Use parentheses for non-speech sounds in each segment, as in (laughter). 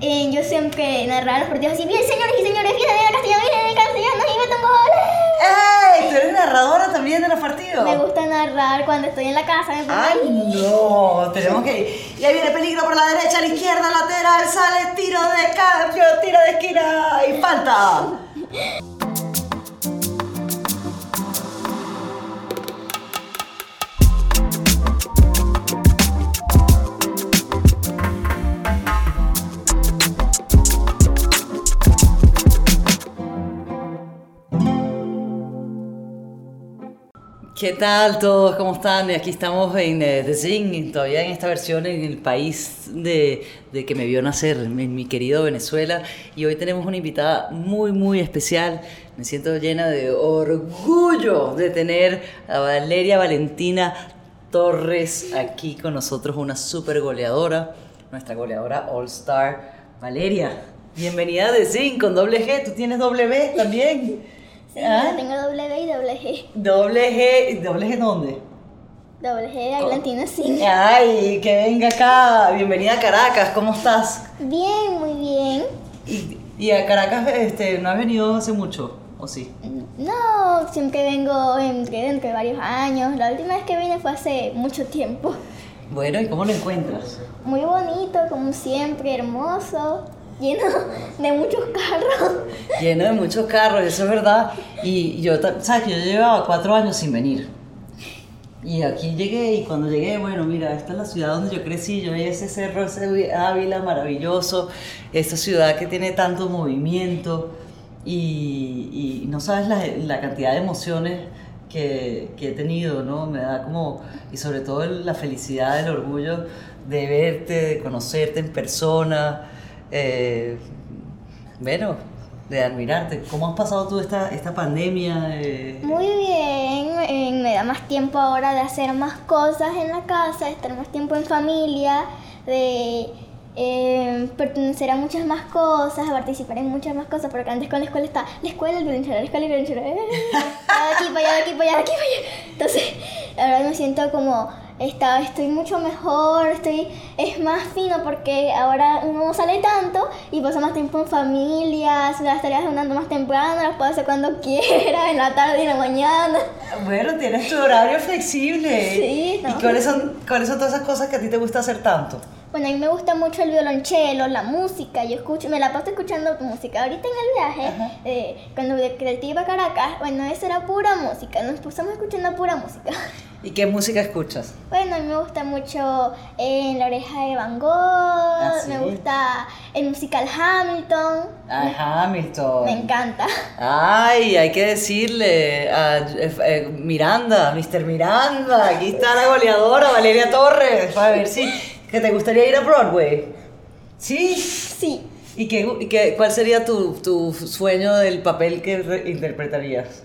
eh, yo siempre narraba los partidos así, bien señores y señores, viene de Castellano, viene de Castellano y meten goles. ¡Ey! ¿Tú eres narradora también de los partidos? Me gusta narrar cuando estoy en la casa, me ¡Ay, no! Tenemos que ir. Y ahí viene peligro por la derecha, a la izquierda, lateral, sale, tiro de cambio, tiro de esquina y falta. (laughs) ¿Qué tal todos? ¿Cómo están? Aquí estamos en eh, The Zing, todavía en esta versión en el país de, de que me vio nacer, en mi querido Venezuela. Y hoy tenemos una invitada muy, muy especial. Me siento llena de orgullo de tener a Valeria Valentina Torres aquí con nosotros, una super goleadora, nuestra goleadora All Star. Valeria, bienvenida a The Zing con doble G. ¿Tú tienes doble B también? Sí, ¿Ah? yo tengo doble y doble G. Doble G, ¿doble G dónde? Doble G Atlantina, sí. Ay, que venga acá. Bienvenida a Caracas, ¿cómo estás? Bien, muy bien. Y, y a Caracas este, no has venido hace mucho, ¿o sí? No, siempre vengo entre, entre varios años. La última vez que vine fue hace mucho tiempo. Bueno, ¿y cómo lo encuentras? Muy bonito, como siempre, hermoso, lleno de muchos carros. Lleno de muchos carros, eso es verdad. Y yo, ¿sabes? Yo llevaba cuatro años sin venir. Y aquí llegué y cuando llegué, bueno, mira, esta es la ciudad donde yo crecí, yo veía ese cerro, ese Ávila maravilloso, esta ciudad que tiene tanto movimiento y, y no sabes la, la cantidad de emociones que he tenido, ¿no? Me da como, y sobre todo la felicidad, el orgullo de verte, de conocerte en persona, eh, bueno, de admirarte. ¿Cómo has pasado tú esta, esta pandemia? eh? Muy bien, eh, me da más tiempo ahora de hacer más cosas en la casa, de estar más tiempo en familia, de eh, pertenecer a muchas más cosas, participar en muchas más cosas, porque antes con la escuela está la escuela, el violonchelo, la escuela, el violonchelo, eh, de aquí para allá, aquí para allá, aquí para allá. Entonces, ahora me siento como, está, estoy mucho mejor, estoy, es más fino porque ahora uno no sale tanto y pasa más tiempo en familia, las tareas de andando más temprano, las puedo hacer cuando (laughs) quiera, en la tarde y en la mañana. Bueno, tienes tu horario flexible. Sí, ¿Y no. cuáles son, cuáles son todas esas cosas que a ti te gusta hacer tanto? Bueno, a mí me gusta mucho el violonchelo, la música, yo escucho, me la paso escuchando música. Ahorita en el viaje, eh, cuando de Creativa a Caracas, bueno, eso era pura música, nos pusimos escuchando pura música. (laughs) ¿Y qué música escuchas? Bueno, a mí me gusta mucho eh, La oreja de Van Gogh, Ah, ¿sí? me gusta el musical Hamilton, Ah, Hamilton. me encanta. (laughs) Ay, hay que decirle a eh, eh, Miranda, Mr. Miranda, aquí está la goleadora Valeria Torres, a ver si que te gustaría ir a Broadway. ¿Sí? Sí, ¿Y, qué, y qué- cuál sería tu, tu sueño del papel que re- interpretarías?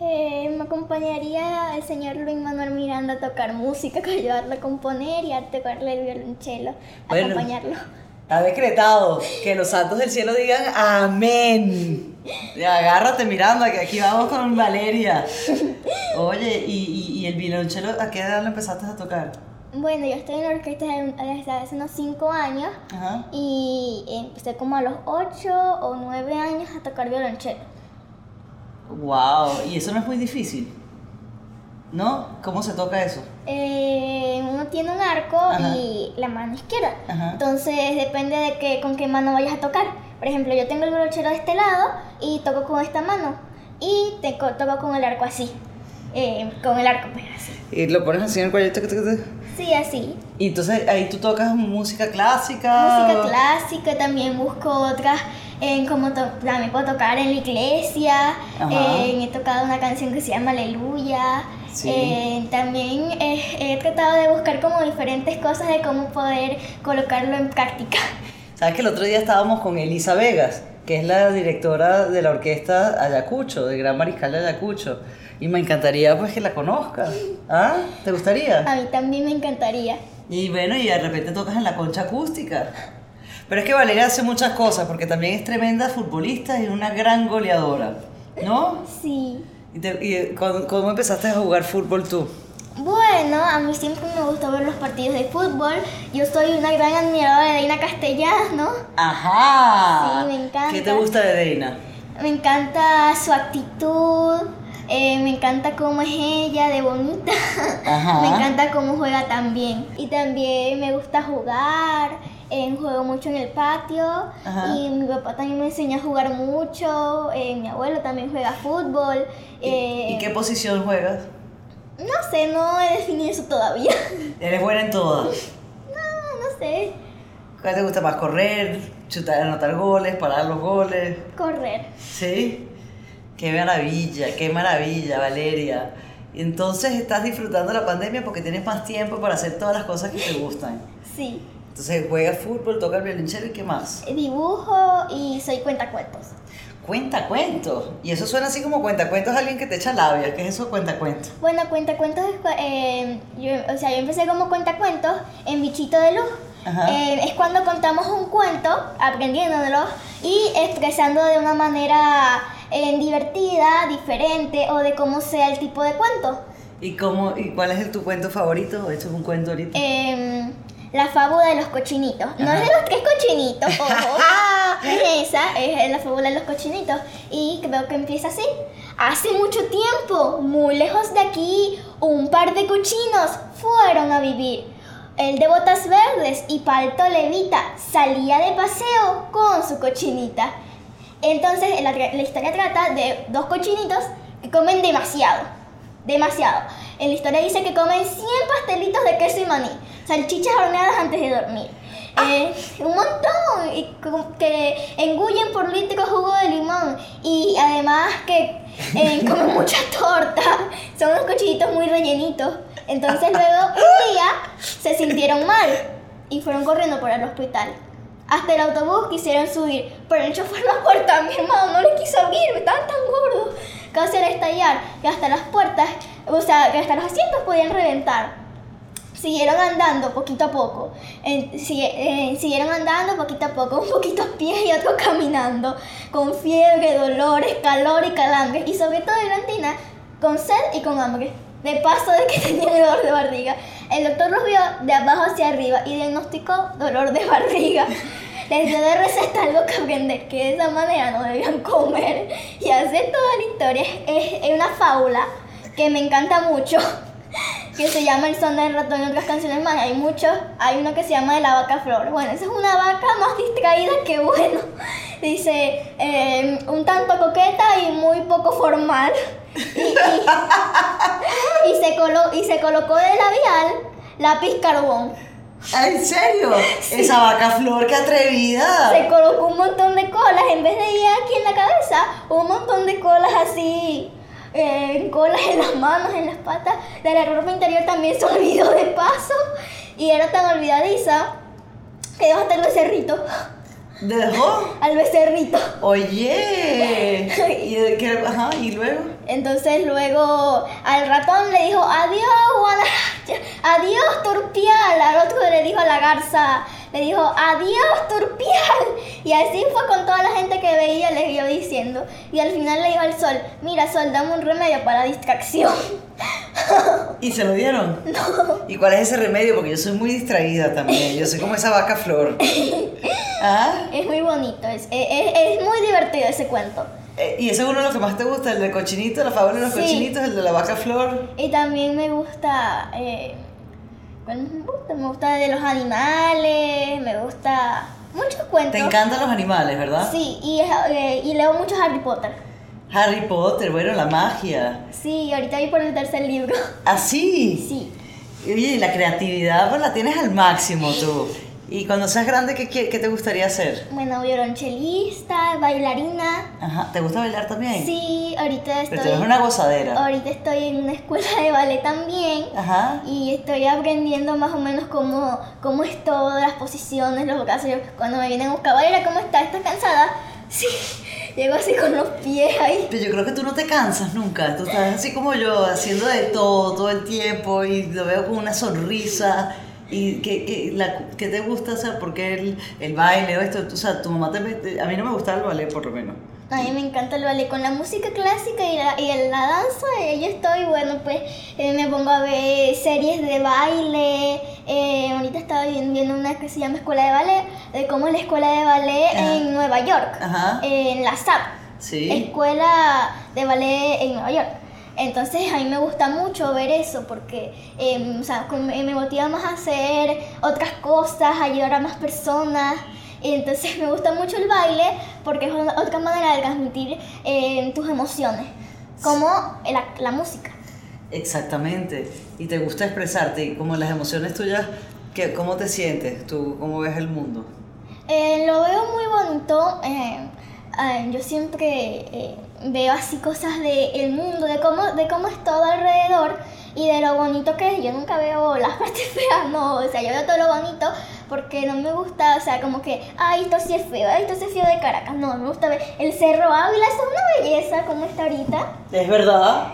eh, me acompañaría el señor Luis Manuel Miranda a tocar música, (laughs) que ayudarlo a componer y a tocarle el violonchelo, Bueno. acompañarlo. Está decretado que los santos del cielo digan amén. Agárrate Miranda, que aquí vamos con Valeria. (laughs) Oye, ¿y, y, y el violonchelo a qué edad lo empezaste a tocar? Bueno, yo estoy en la orquesta desde hace unos 5 años Ajá. y empecé como a los 8 o 9 años a tocar violonchelo. Wow, y eso no es muy difícil. ¿No? ¿Cómo se toca eso? Eh, uno tiene un arco Ajá. y la mano izquierda. Ajá. Entonces depende de que, con qué mano vayas a tocar. Por ejemplo, yo tengo el violonchelo de este lado y toco con esta mano. Y te toco con el arco así. Eh, con el arco, pues así. Y lo pones así en el cuello. Sí, así. Y entonces ahí tú tocas música clásica. Música clásica, también busco otras, en como to- también puedo tocar en la iglesia, eh, he tocado una canción que se llama Aleluya, Sí. eh, también eh, he tratado de buscar como diferentes cosas de cómo poder colocarlo en práctica. Sabes que el otro día estábamos con Elisa Vegas, que es la directora de la orquesta Ayacucho, de Gran Mariscal de Ayacucho. Y me encantaría pues que la conozcas. ¿Ah? ¿Te gustaría? A mí también me encantaría. Y bueno, y de repente tocas en la concha acústica. Pero es que Valeria hace muchas cosas, porque también es tremenda futbolista y una gran goleadora. ¿No? Sí. ¿Y, te- y ¿cómo, cómo empezaste a jugar fútbol tú? Bueno, a mí siempre me gustó ver los partidos de fútbol. Yo soy una gran admiradora de Deina Castellano. Ajá. Sí, me encanta. ¿Qué te gusta de Deina? Me encanta su actitud, eh, me encanta cómo es ella, de bonita. (laughs) Ajá. me encanta cómo juega también. Y también me gusta jugar, eh, juego mucho en el patio. Ajá. Y mi papá también me enseña a jugar mucho. eh, mi abuelo también juega fútbol. ¿Y, eh, y qué posición juegas? No sé, no he definido eso todavía. (laughs) Eres buena en todas. no, no sé. ¿Cuál te gusta más? ¿Correr? ¿Chutar, anotar goles? ¿Parar los goles? Correr. ¿Sí? Qué maravilla, qué maravilla, Valeria. Entonces estás disfrutando la pandemia porque tienes más tiempo para hacer todas las cosas que te gustan. Sí. Entonces juegas fútbol, tocas violonchelo y qué más. Dibujo y soy cuentacuentos. Cuenta cuentos. Y eso suena así como cuenta cuentos a alguien que te echa labia. ¿Qué es eso cuenta cuentos? Bueno, cuentacuentos es, eh, yo, o sea, yo empecé como cuentacuentos en Bichito de Luz. Eh, es cuando contamos un cuento, aprendiéndolo y expresando de una manera eh, divertida, diferente o de cómo sea el tipo de cuento. ¿Y cómo y cuál es el- tu cuento favorito? Esto es un cuento ahorita. Em, la fábula de los cochinitos. No Ajá. es de los tres cochinitos, (laughs) ojo. No es esa, es la fábula de los cochinitos. Y creo que empieza así. Hace mucho tiempo, muy lejos de aquí, un par de cochinos fueron a vivir. El de botas verdes y palto levita salía de paseo con su cochinita. Entonces la, la historia trata de dos cochinitos que comen demasiado. Demasiado. En la historia dice que comen 100 pastelitos de queso y maní, salchichas horneadas antes de dormir. Eh, un montón. Y que engullen por litro jugo de limón. Y además que eh, (laughs) comen mucha torta. Son unos cochinitos muy rellenitos. Entonces luego un día se sintieron mal y fueron corriendo por el hospital. Hasta el autobús quisieron subir, pero el chofer la puerta, mi hermano no le quiso abrir, estaban tan gordos. Casi al estallar, que hasta las puertas, o sea, que hasta los asientos podían reventar. Siguieron andando poquito a poco. Eh, andando poquito a poco, un poquito a pie y otro caminando, con fiebre, dolores, calor y calambre, y sobre todo Valentina, con sed y con hambre. De paso de que (laughs) tenían dolor de barriga. El doctor los vio de abajo hacia arriba y diagnosticó dolor de barriga. Les dio de receta algo que aprender, que de esa manera no debían comer. Y hacer toda la historia es, es una fábula que me encanta mucho que se llama El son del ratón y otras canciones más. Hay muchos, hay uno que se llama de la vaca flor. Bueno, esa es una vaca más distraída que bueno. (laughs) Dice, eh, un tanto coqueta y muy poco formal. Y, y- y se, colo- y se colocó de labial lápiz carbón. Ah, ¿En serio? Esa vaca flor, qué atrevida. Se colocó un montón de colas, en vez de ir aquí en la cabeza, un montón de colas así, eh, colas en las manos, en las patas. De la ropa interior también se olvidó de paso y era tan olvidadiza que dejó hasta el becerrito, ¿Dejó? al becerrito. Oye. (laughs) ¿Y, de qué- ajá, ¿y luego? Entonces luego al ratón le dijo adiós, adiós, turpial. Al otro le dijo a la garza, le dijo adiós, turpial. Y así fue con toda la gente que veía, le iba diciendo. Y al final le dijo al sol, mira sol, dame un remedio para distracción. (laughs) ¿Y se lo dieron? No. ¿Y cuál es ese remedio? Porque yo soy muy distraída también. Yo soy como esa vaca flor. (laughs) ¿Ah? Es muy bonito, es, es, es muy divertido ese cuento. Eh, ¿Y ese es uno de los que más te gusta? ¿El del cochinito, la fábula de los Sí. cochinitos, el de la vaca flor? Y también me gusta, eh, ¿cuál me gusta? Me gusta de los animales, me gusta muchos cuentos. Te encantan los animales, ¿verdad? Sí, y, eh, y leo mucho Harry Potter. Harry Potter, bueno, la magia. Sí, ahorita voy por el tercer libro. ¿Así? Sí. Oye, y la creatividad pues la tienes al máximo tú. Y cuando seas grande, ¿qué, qué, te gustaría hacer? Bueno, violonchelista, bailarina. Ajá, ¿te gusta bailar también? Sí, ahorita Pero tú eres estoy, una gozadera. ahorita estoy en una escuela de ballet también. Ajá. Y estoy aprendiendo más o menos cómo, cómo es todo, las posiciones, los brazos. Cuando me vienen a buscar, Valeria, ¿cómo estás? ¿Estás cansada? (laughs) Sí, llego así con los pies ahí. Pero yo creo que tú no te cansas nunca. Tú estás así como yo, haciendo de todo, todo el tiempo, y lo veo con una sonrisa. ¿Y qué, qué, la, qué te gusta? O sea, ¿por qué el, el baile o esto? O sea, tu mamá te A mí no me gustaba el ballet, por lo menos. A mí me encanta el ballet con la música clásica y la, y la danza. eh, yo estoy, bueno, pues eh, me pongo a ver series de baile. eh, ahorita estaba vi- viendo una que se llama Escuela de Ballet, de cómo es la escuela de ballet Ajá. en Nueva York, Ajá. en la SAP, Sí. Escuela de Ballet en Nueva York. Entonces a mí me gusta mucho ver eso porque eh, o sea, como me motiva más a hacer otras cosas, a ayudar a más personas. Entonces (laughs) me gusta mucho el baile porque es una- otra manera de transmitir eh, tus emociones, como la, la música. Exactamente. Y te gusta expresarte. Y como las emociones tuyas, ¿qué, ¿cómo te sientes? ¿Tú cómo ves el mundo? Eh, lo veo muy bonito. eh, eh, yo siempre eh, veo así cosas del mundo, de cómo, de cómo es todo alrededor y de lo bonito que es. Yo nunca veo las (laughs) partes feas, no. O sea, yo veo todo lo bonito porque no me gusta, o sea, como que, ay, esto sí es feo, ay, esto sí es feo de Caracas. No, me gusta ver el Cerro Ávila, es una belleza como está ahorita. Es verdad.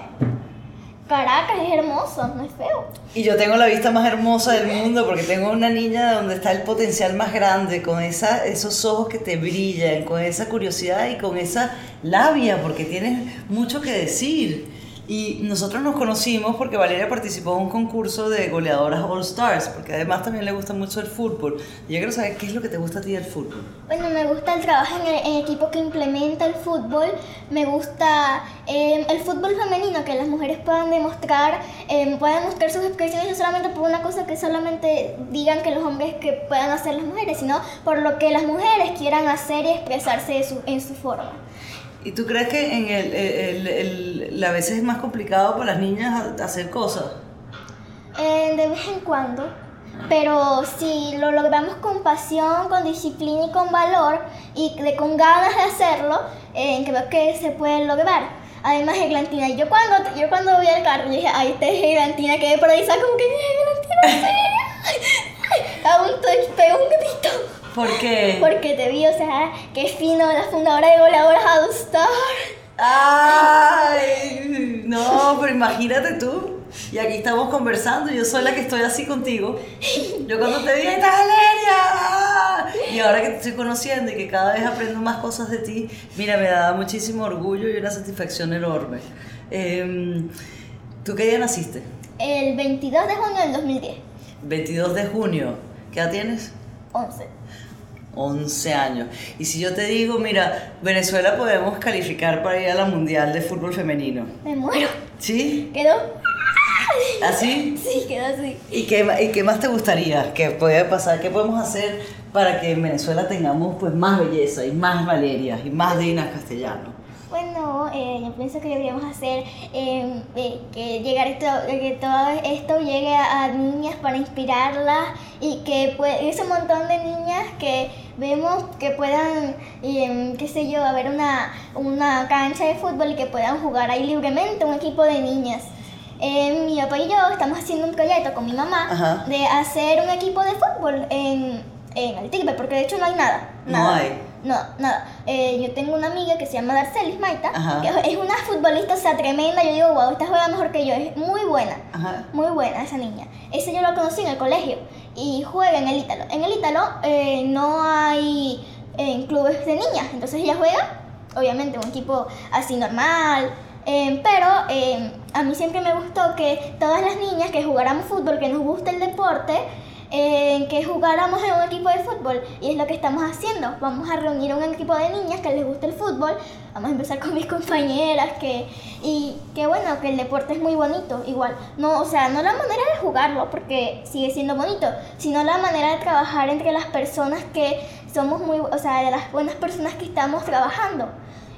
Caracas es hermoso, no es feo. Y yo tengo la vista más hermosa del mundo porque tengo una niña donde está el potencial más grande, con esa, esos ojos que te brillan, con esa curiosidad y con esa labia, porque tienes mucho que decir. Y nosotros nos conocimos porque Valeria participó en un concurso de goleadoras All Stars, porque además también le gusta mucho el fútbol. Y yo quiero saber qué es lo que te gusta a ti del fútbol. Bueno, me gusta el trabajo en, el- equipo que implementa el fútbol. Me gusta eh, el fútbol femenino, que las mujeres puedan demostrar, eh, puedan mostrar sus expresiones no solamente por una cosa que solamente digan que los hombres que puedan hacer las mujeres, sino por lo que las mujeres quieran hacer y expresarse su- en su forma. ¿Y tú crees que en el, el- el- el- a veces es más complicado para las niñas hacer cosas? Eh, de vez en cuando. Pero si lo logramos con pasión, con disciplina y con valor, y con ganas de hacerlo, eh, creo que se puede lograr. Además, Eglantina, yo cuando, yo cuando vi el carro, dije, ay, este es Eglantina, quedé por ahí, como que Eglantina, sí. Aún pego un grito. ¿Por qué? Porque te vi, o sea, qué fino, la fundadora de Goleadoras All Star. Ay, no, pero imagínate tú. Y aquí estamos conversando, yo soy la que estoy así contigo. Yo cuando te vi, ¡estás Valeria! Y ahora que te estoy conociendo y que cada vez aprendo más cosas de ti, mira, me da muchísimo orgullo y una satisfacción enorme. Em, ¿Tú qué día naciste? El 22 de junio del 2010. 22 de junio. ¿Qué edad tienes? 11. 11 años. Y si yo te digo, mira, Venezuela podemos calificar para ir a la Mundial de Fútbol Femenino. Me muero. ¿Sí? ¿Quedó? ¿Así? Sí, quedó así. ¿Y qué, y qué más te gustaría que pueda pasar? ¿Qué podemos hacer para que en Venezuela tengamos pues más belleza y más Valeria y más Dina Castellano? Bueno, eh, yo pienso que deberíamos hacer eh, eh, que llegar esto, que todo esto llegue a, a niñas para inspirarlas y que pues, ese montón de niñas que vemos que puedan, eh, qué sé yo, haber una, una cancha de fútbol y que puedan jugar ahí libremente un equipo de niñas. Eh, mi papá y yo estamos haciendo un proyecto con mi mamá Ajá. de hacer un equipo de fútbol en, en porque de hecho no hay nada. No nada. hay. No, nada. Eh, yo tengo una amiga que se llama Darcelis Maita, Ajá. que es una futbolista, o sea, tremenda. Yo digo, wow, esta juega mejor que yo. Es muy buena, Ajá. muy buena esa niña. Esa yo la conocí en el colegio y juega en el Ítalo. En el Ítalo eh, no hay eh, clubes de niñas, entonces ella juega, obviamente, un equipo así normal. eh, pero eh, a mí siempre me gustó que todas las niñas que jugáramos fútbol, que nos gusta el deporte, eh, que jugáramos en un equipo de fútbol y es lo que estamos haciendo. Vamos a reunir un equipo de niñas que les guste el fútbol. Vamos a empezar con mis compañeras que y que bueno, que el deporte es muy bonito, igual. No, o sea, no la manera de jugarlo porque sigue siendo bonito, sino la manera de trabajar entre las personas que somos muy, o sea, de las buenas personas que estamos trabajando.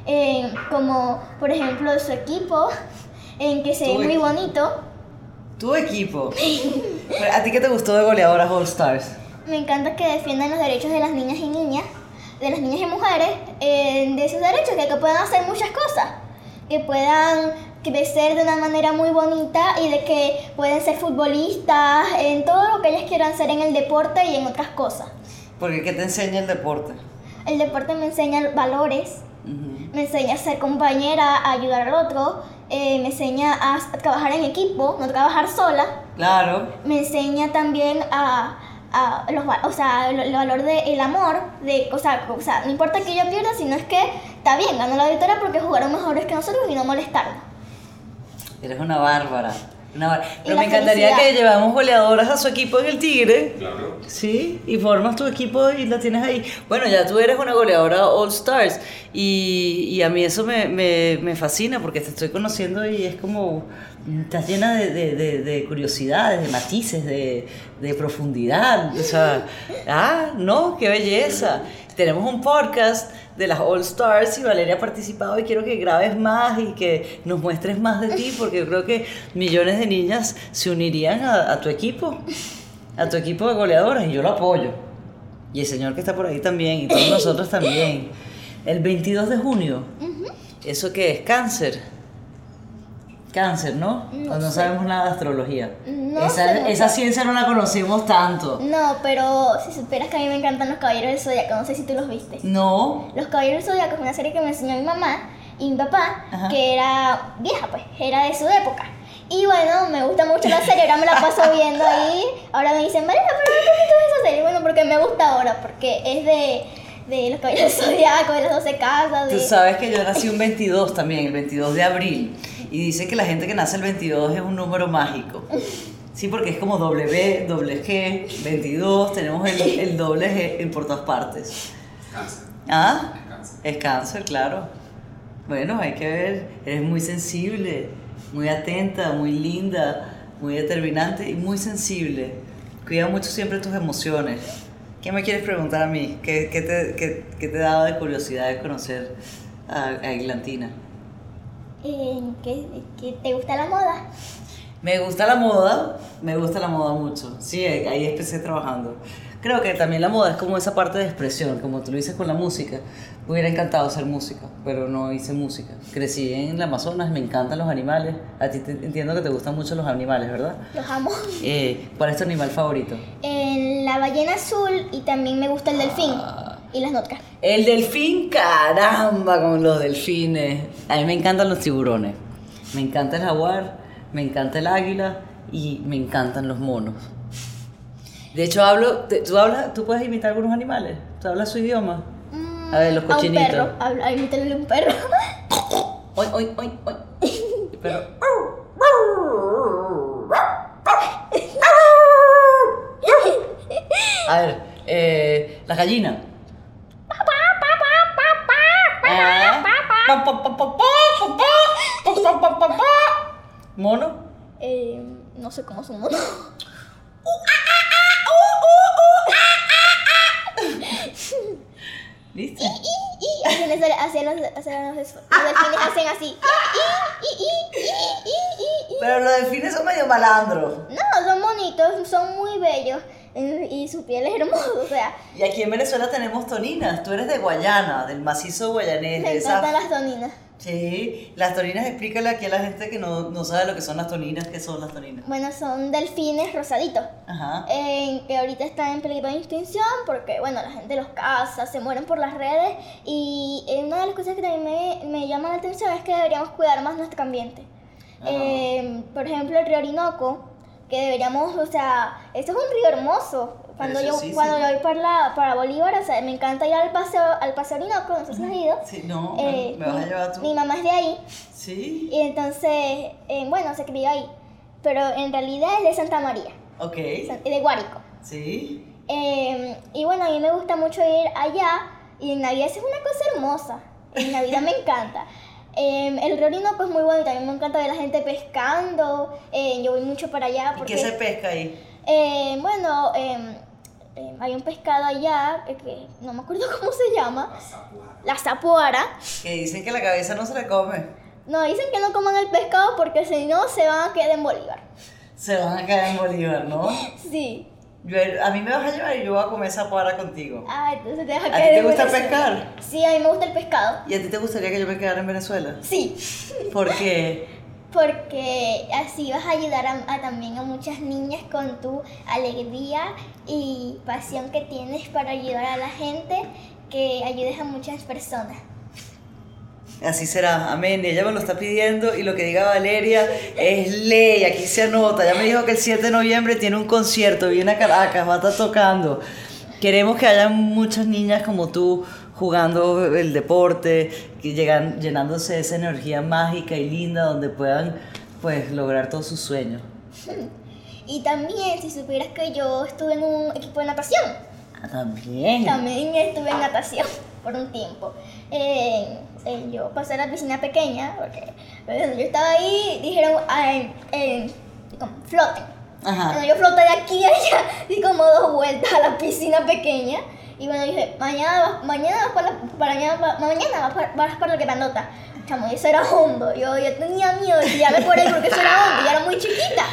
Eh, como por ejemplo su equipo en que se ve muy bonito. Tu equipo. ¿A ti qué te gustó de goleadoras All Stars? Me encanta que defiendan los derechos de las niñas y niñas, de las niñas y mujeres, eh, de sus derechos, que, que puedan hacer muchas cosas, que puedan crecer de una manera muy bonita y de que pueden ser futbolistas, en todo lo que ellas quieran hacer en el deporte y en otras cosas. Porque ¿qué te enseña el deporte? El deporte me enseña valores. Me enseña a ser compañera, a ayudar al otro, eh, me enseña a, a trabajar en equipo, no trabajar sola. Claro. me enseña también a, a los, o sea, el, el valor del amor, de, o sea, o sea, no importa que yo pierda, sino es que está bien, ganó la victoria porque jugaron mejores que nosotros y no molestaron. Eres una bárbara. Una. Pero me encantaría felicidad. que llevamos goleadoras a su equipo en el Tigre. Claro. Sí, y formas tu equipo y la tienes ahí. Bueno, ya tú eres una goleadora All Stars y, y a mí eso me, me, me fascina porque te estoy conociendo y es como, estás llena de, de, de- de curiosidades, de matices, de, de profundidad. O sea, ah, no, qué belleza. Tenemos un podcast de las All Stars y Valeria ha participado y quiero que grabes más y que nos muestres más de ti porque yo creo que millones de niñas se unirían a, a tu equipo a tu equipo de goleadoras y yo lo apoyo. Y el señor que está por ahí también, y todos nosotros también. El 22 de junio, ¿eso qué es? Cáncer. Cáncer, ¿no? No no sé. sabemos nada de astrología. No esa, esa ciencia no la conocemos tanto. No, pero si supieras que a mí me encantan los Caballeros del Zodiaco, no sé si tú los viste. No. Los Caballeros del Zodiaco es una serie que me enseñó mi mamá y mi papá, Ajá. que era vieja, pues, era de su época. Y bueno, me gusta mucho la serie, ahora me la paso viendo ahí. Ahora me dicen, Marina, pero ¿por qué tú esa serie? Bueno, porque me gusta ahora, porque es de, de los Caballeros del Zodiaco, de las 12 casas. Tú De... sabes que yo nací un 22 también, el 22 de abril. Y dice que la gente que nace el 22 es un número mágico. Sí, porque es como W, doble G, 22, tenemos el, el doble G en por todas partes. Cáncer. ¿Ah? Es cáncer. Es cáncer, claro. Bueno, hay que ver, eres muy sensible, muy atenta, muy linda, muy determinante y muy sensible. Cuida mucho siempre tus emociones. ¿Qué me quieres preguntar a mí? ¿Qué, qué te, qué- qué te daba de curiosidad de conocer a, a Eglantina? Eh, ¿qué, qué te gusta la moda? Me gusta la moda, me gusta la moda mucho. Sí, ahí empecé trabajando. Creo que también la moda es como esa parte de expresión, como tú lo dices con la música. Me hubiera encantado hacer música, pero no hice música. Crecí en el Amazonas, me encantan los animales. A ti te- entiendo que te gustan mucho los animales, ¿verdad? Los amo. Eh, ¿Cuál es tu animal favorito? En la ballena azul y también me gusta el delfín Ah. Y las notcas. El delfín, caramba, con los delfines. A mí me encantan los tiburones. Me encanta el jaguar, me encanta el águila y me encantan los monos. De hecho, hablo, tú hablas, tú puedes imitar algunos animales. Tú hablas su idioma. A ver, los Mm, A un cochinitos. perro, a, imitarle a un perro. Oy, oy, oy, oy. Y Pero. A ver, eh, la gallina. ¿Mono? Eh, no sé cómo es un mono. ¿Listo? Y, hacen, hacen así. Pero los delfines son medio malandros. No, son bonitos, son muy bellos. (laughs) y su piel es hermosa, o sea, Y aquí en Venezuela tenemos toninas. Tú eres de Guayana, del macizo guayanés. me de encantan las doninas. Sí, las toninas, explícale aquí a la gente que no, no sabe lo que son las toninas, ¿qué son las toninas? Bueno, son delfines rosaditos. Ajá. eh, que ahorita están en peligro de extinción porque, bueno, la gente los caza, se mueren por las redes y eh, una de las cosas que también me, me llama la atención es que deberíamos cuidar más nuestro ambiente. Eh, por ejemplo, el río Orinoco, que deberíamos, o sea, esto es un río hermoso. Cuando yo, cuando yo voy para, la- para Bolívar, o sea, me encanta ir al paseo, al paseo Orinoco, no sé si has ido. Sí, no, Eh, me vas a mi- llevar tú. Mi mamá es de ahí Sí, y entonces, eh, bueno, se crió ahí, pero en realidad es de Santa María, ok, de Guárico. sí. Eh, y bueno, a mí me gusta mucho ir allá y en Navidad es una cosa hermosa. En Navidad me encanta. Eh, el río Orinoco es muy bonito, a mí me encanta ver a la gente pescando. eh, yo voy mucho para allá ¿Y porque... qué se pesca ahí? eh, bueno, eh, eh, hay un pescado allá eh, que no me acuerdo (laughs) cómo se llama. La zapuara. Que dicen que la cabeza no se la come. No, dicen que no coman el pescado porque si no se van a quedar en Bolívar. Se van a caer en Bolívar, ¿no? (laughs) Sí. Yo- a mí me vas a llevar y yo voy a comer esa poara contigo. Ah, entonces te vas a ¿A quedar ti te gusta pescar? Sí, a mí me gusta el pescado. ¿Y a ti te gustaría que yo me quedara en Venezuela? Sí. Porque (laughs) Porque así vas a ayudar a, a también a muchas niñas con tu alegría y pasión que tienes para ayudar a la gente, que ayudes a muchas personas. Así será, amén. Ella me lo está pidiendo y lo que diga Valeria es ley, aquí se anota. Ya me dijo que el 7 de noviembre tiene un concierto, viene a Caracas, va a estar tocando. Queremos que haya muchas niñas como tú jugando el deporte, que llegan llenándose de esa energía mágica y linda donde puedan pues lograr todos sus sueños. (laughs) Y también, si supieras que yo estuve en un equipo de natación. Ah, también. También estuve en natación (laughs) por un tiempo. Eh, eh, yo pasé a la piscina pequeña, porque cuando yo estaba ahí, dijeron, ah, en, en, como, floten. Ajá. Bueno, yo floté de aquí a allá, (laughs) di como dos vueltas a la piscina pequeña. Y bueno, dije, mañana vas, mañana vas para, la, para, mañana, mañana vas para, vas para la grandota. Chamo, eso era hondo. Yo, yo tenía miedo de tirarme por ahí porque eso era hondo. Yo era muy chiquita.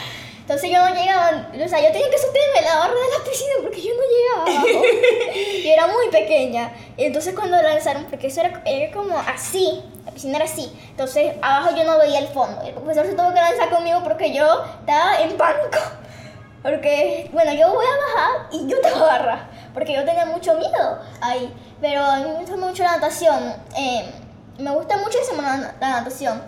Entonces yo no llegaba, o sea, yo tenía que sostenerme en la barra de la piscina porque yo no llegaba abajo. (laughs) y era muy pequeña. Entonces cuando lanzaron, porque eso era, era como así, la piscina era así. Entonces abajo yo no veía el fondo. El profesor se tuvo que lanzar conmigo porque yo estaba en pánico. Porque, bueno, yo voy a bajar y yo te agarra. Porque yo tenía mucho miedo ahí. Pero a mí me gusta mucho la natación. eh, me gusta la, la natación.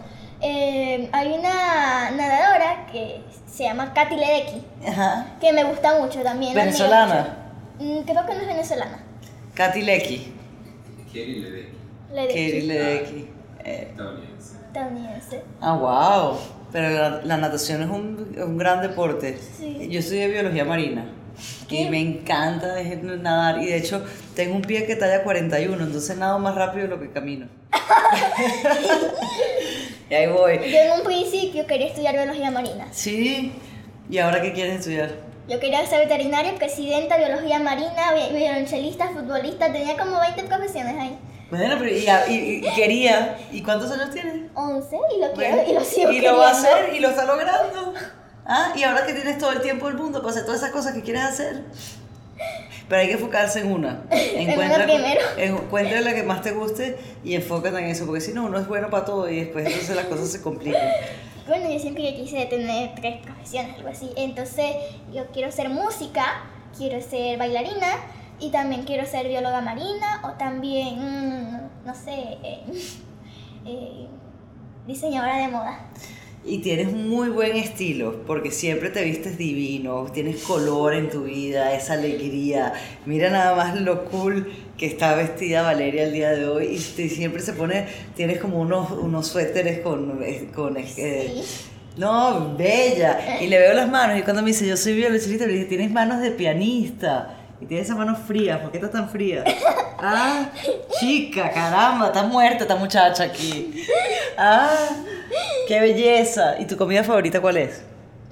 Eh, hay una nadadora que se llama Katy Ledecky, Ajá. que me gusta mucho también. Venezolana. Mm, creo que no es venezolana. Katy Lecky. Kerry Ledecky, Ledecky. Katy Lecky. Eh, estadounidense. Estadounidense. Ah, wow. Pero la, la natación es un, gran deporte. Sí. Yo estudié biología marina y ¿Qué? me encanta nadar. Y de hecho, tengo un pie que talla 41, entonces nado más rápido de lo que camino. (laughs) y ahí voy. Yo en un principio quería estudiar biología marina. Sí. ¿Y ahora qué quieres estudiar? Yo quería ser veterinaria, presidenta, biología marina, vi- violonchelista, futbolista. Tenía como 20 profesiones ahí. Bueno, pero y, y- y quería. ¿Y cuántos años tienes? 11 y lo quiero Bueno, y lo sigo y lo va a queriendo. hacer y lo está logrando. Ah, y ahora que tienes todo el tiempo del mundo para hacer todas esas cosas que quieres hacer. Pero hay que enfocarse en una. (laughs) En una primero. Encuentra la que más te guste y enfócate en eso, porque si no, uno es bueno para todo y después entonces las cosas se complican. (laughs) Bueno, yo siempre quise tener tres profesiones, algo así. Entonces, yo quiero ser música, quiero ser bailarina y también quiero ser bióloga marina o también, mm, no sé, eh, (laughs) eh, diseñadora de moda. Y tienes muy buen estilo, porque siempre te vistes divino, tienes color en tu vida, esa alegría. Mira nada más lo cool que está vestida Valeria el día de hoy y te- siempre se pone, tienes como unos, unos suéteres con... eh, con eh, Sí. no, bella. Y le veo las manos y cuando me dice, yo soy violonchelista, le dije, tienes manos de pianista. Y tienes esas manos frías, ¿por qué estás tan fría? (laughs) Ah, chica, caramba, está muerta esta muchacha aquí. Ah, qué belleza. ¿Y tu comida favorita cuál es?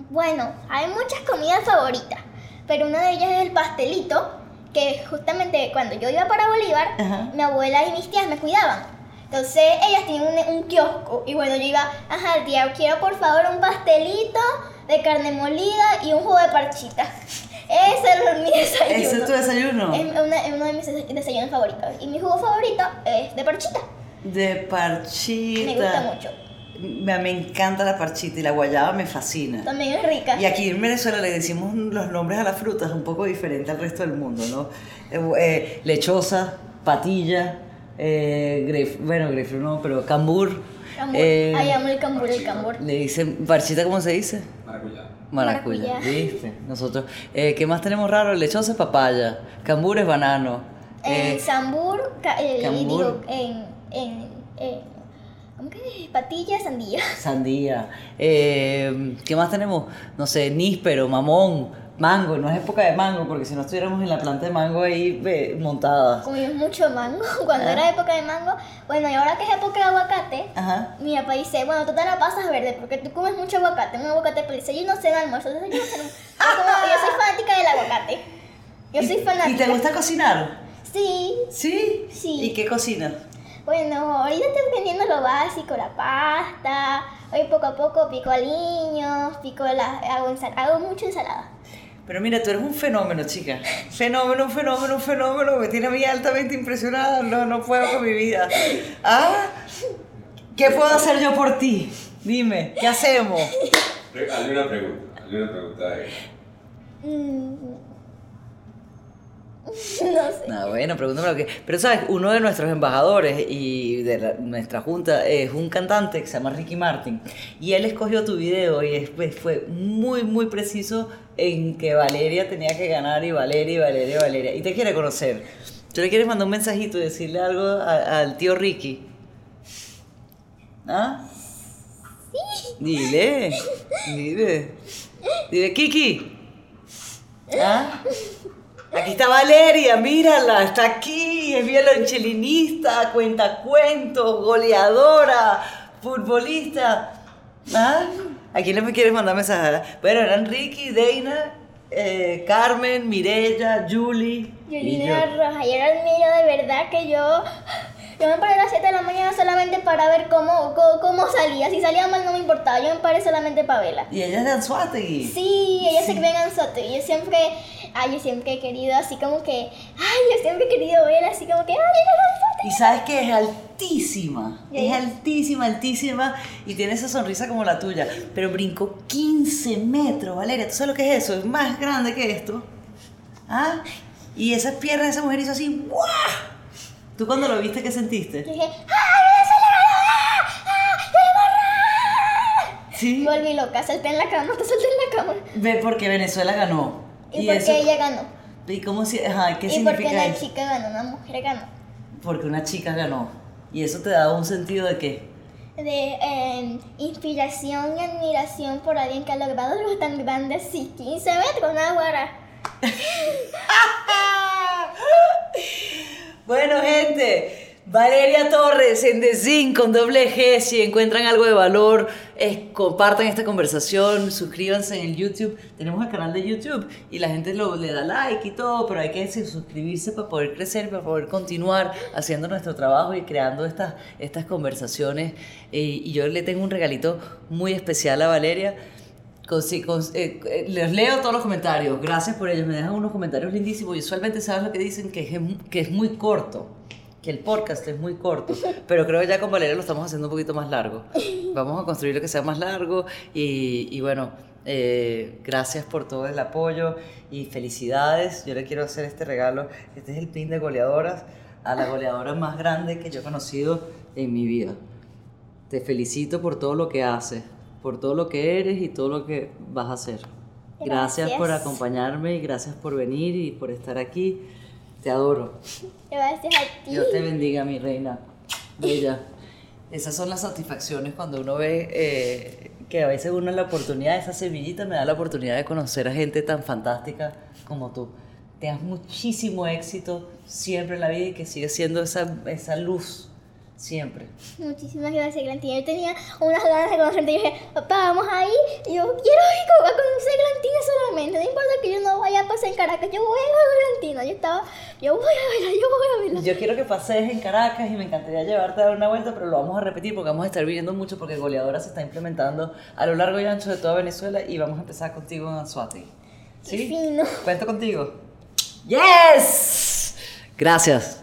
Bueno, hay muchas comidas favoritas, pero una de ellas es el pastelito, que justamente cuando yo iba para Bolívar, Ajá. mi abuela y mis tías me cuidaban. Entonces ellas tienen un, un kiosco y bueno, yo iba, ajá, tía, quiero por favor un pastelito de carne molida y un jugo de parchita. (laughs) Ese es mi desayuno. ¿Ese es tu desayuno? Es una- es uno de mis des- desayunos favoritos. Y mi jugo favorito es de parchita. De parchita. Me gusta mucho. Me, me encanta la parchita y la guayaba me fascina. También es rica. Y aquí en Venezuela le decimos los nombres a las frutas un poco diferente al resto del mundo, ¿no? Eh, eh, lechosa, patilla, eh, bueno, grapefruit no, pero cambur. Cambur. eh, Ay, amo el cambur, el cambur. le dicen, parchita, ¿cómo se dice? Maracuyá. Maracuya, Maracuyá. ¿viste? Nosotros, eh, ¿qué más tenemos raro? Lechosa es papaya, cambur es banano. En eh, Sambur, ca- eh, y Cambur. digo, en, en, en- ¿cómo que es? Patilla, sandía. (laughs) Sandía. Eh, ¿Qué más tenemos? No sé, níspero, mamón, mango. No es época de mango, porque si no estuviéramos en la planta de mango ahí eh, montada. Comimos mucho mango (laughs) cuando Ah. era época de mango. Bueno, y ahora que es época de aguacate, Ajá. mi papá dice, bueno, tú te la pasas verde porque tú comes mucho aguacate. Un aguacate para el desayuno, cena, almuerzo, desayuno, cena. Yo, como- yo soy fanática del aguacate. Yo soy ¿Y- fanática. ¿Y te gusta cocinar? Sí. ¿Sí? Sí. ¿Y qué cocinas? Bueno, ahorita estoy aprendiendo lo básico, la pasta. Hoy poco a poco pico aliños, pico la, hago, ensal- hago mucha ensalada. Pero mira, tú eres un fenómeno, chica. Fenómeno, un fenómeno, un fenómeno. Me tiene a mí altamente impresionada. No, no puedo con mi vida. ¿Ah? ¿Qué puedo hacer yo por ti? Dime, ¿qué hacemos? Hazle una pregunta. Hazle una pregunta. Mm. (laughs) No sé. No, bueno, pregúntame lo que. Pero sabes, uno de nuestros embajadores y de la- nuestra junta es un cantante que se llama Ricky Martin. Y él escogió tu video y después fue muy, muy preciso en que Valeria tenía que ganar y Valeria y Valeria y Valeria. Y te quiere conocer. ¿Tú le quieres mandar un mensajito y decirle algo a- al tío Ricky? ¿Ah? Dile, (laughs) dile. Dile, Kiki. ¿Ah? Aquí está Valeria, mírala, está aquí, es violonchelinista, cuenta cuentos, goleadora, futbolista. ¿Ah? ¿A quién le quieres mandar mensajes? Bueno, eran Ricky, Deina, eh, Carmen, Mirella, Julie. y yo. Yolina Roja, y era admiro de verdad que yo. Yo me paré a las 7 de la mañana solamente para ver cómo, cómo, cómo salía. Si salía mal no me importaba, yo me paré solamente para verla. Y ella es de Anzuategui. Sí, ella se cree en Anzote. Y yo siempre, ay, yo siempre he querido así como que, ay, yo siempre he querido ver así como que, ay. Y sabes que es altísima, Ya, es altísima, altísima y tiene esa sonrisa como la tuya, pero brincó 15 metros, Valeria, ¿tú sabes lo que es eso? Es más grande que esto. ¿Ah? Y esas piernas de esa mujer hizo así, ¡guau! ¿Tú cuando lo viste qué sentiste? Yo dije, ay, Sí. me volví loca, salté en la cama, te salté en la cama. Ve porque Venezuela ganó. Y, porque ella ganó. ¿Y cómo si, ajá, qué Y porque significa la eso? chica ganó, una mujer ganó. Porque una chica ganó. Y eso te da un sentido de qué? De eh, inspiración y admiración por alguien que ha logrado algo tan grande así, 15 metros, nada guara. (laughs) Bueno, gente, Valeria Torres en The Zinc con doble G. Si encuentran algo de valor, eh, compartan esta conversación, suscríbanse en el YouTube. Tenemos el canal de YouTube y la gente lo, le da like y todo, pero hay que suscribirse para poder crecer, para poder continuar haciendo nuestro trabajo y creando estas, estas conversaciones. Eh, y yo le tengo un regalito muy especial a Valeria. Con- con- eh, eh, les leo todos los comentarios, gracias por ellos, me dejan unos comentarios lindísimos y usualmente sabes lo que dicen, que es, que es muy corto, que el podcast es muy corto, pero creo que ya con Valeria lo estamos haciendo un poquito más largo. Vamos a construir lo que sea más largo y, y bueno, eh, gracias por todo el apoyo y felicidades. Yo le quiero hacer este regalo, este es el pin de goleadoras a la goleadora más grande que yo he conocido en mi vida. Te felicito por todo lo que haces, por todo lo que eres y todo lo que vas a hacer. Gracias, Gracias. por acompañarme y gracias por venir y por estar aquí. Te adoro. Gracias a ti. Dios te bendiga, mi reina. Bella. Esas son las satisfacciones cuando uno ve eh, que a veces uno la oportunidad, esa semillita me da la oportunidad de conocer a gente tan fantástica como tú. Tengas muchísimo éxito siempre en la vida y que sigas siendo esa, esa luz siempre. Muchísimas gracias, Glantina. Yo tenía unas ganas de conocerte. Y dije, papá, vamos ahí. Y yo quiero ir a conocer Glantina solamente. No importa que yo no vaya a pasar en Caracas. Yo voy a ver a Glantina. Yo estaba, yo voy a verla, yo voy a verla. Yo quiero que pases en Caracas y me encantaría llevarte a dar una vuelta, pero lo vamos a repetir porque vamos a estar viviendo mucho porque Goleadora se está implementando a lo largo y ancho de toda Venezuela y vamos a empezar contigo en Anzuategui. Qué fino. ¿Cuento contigo? ¡Yes! Gracias.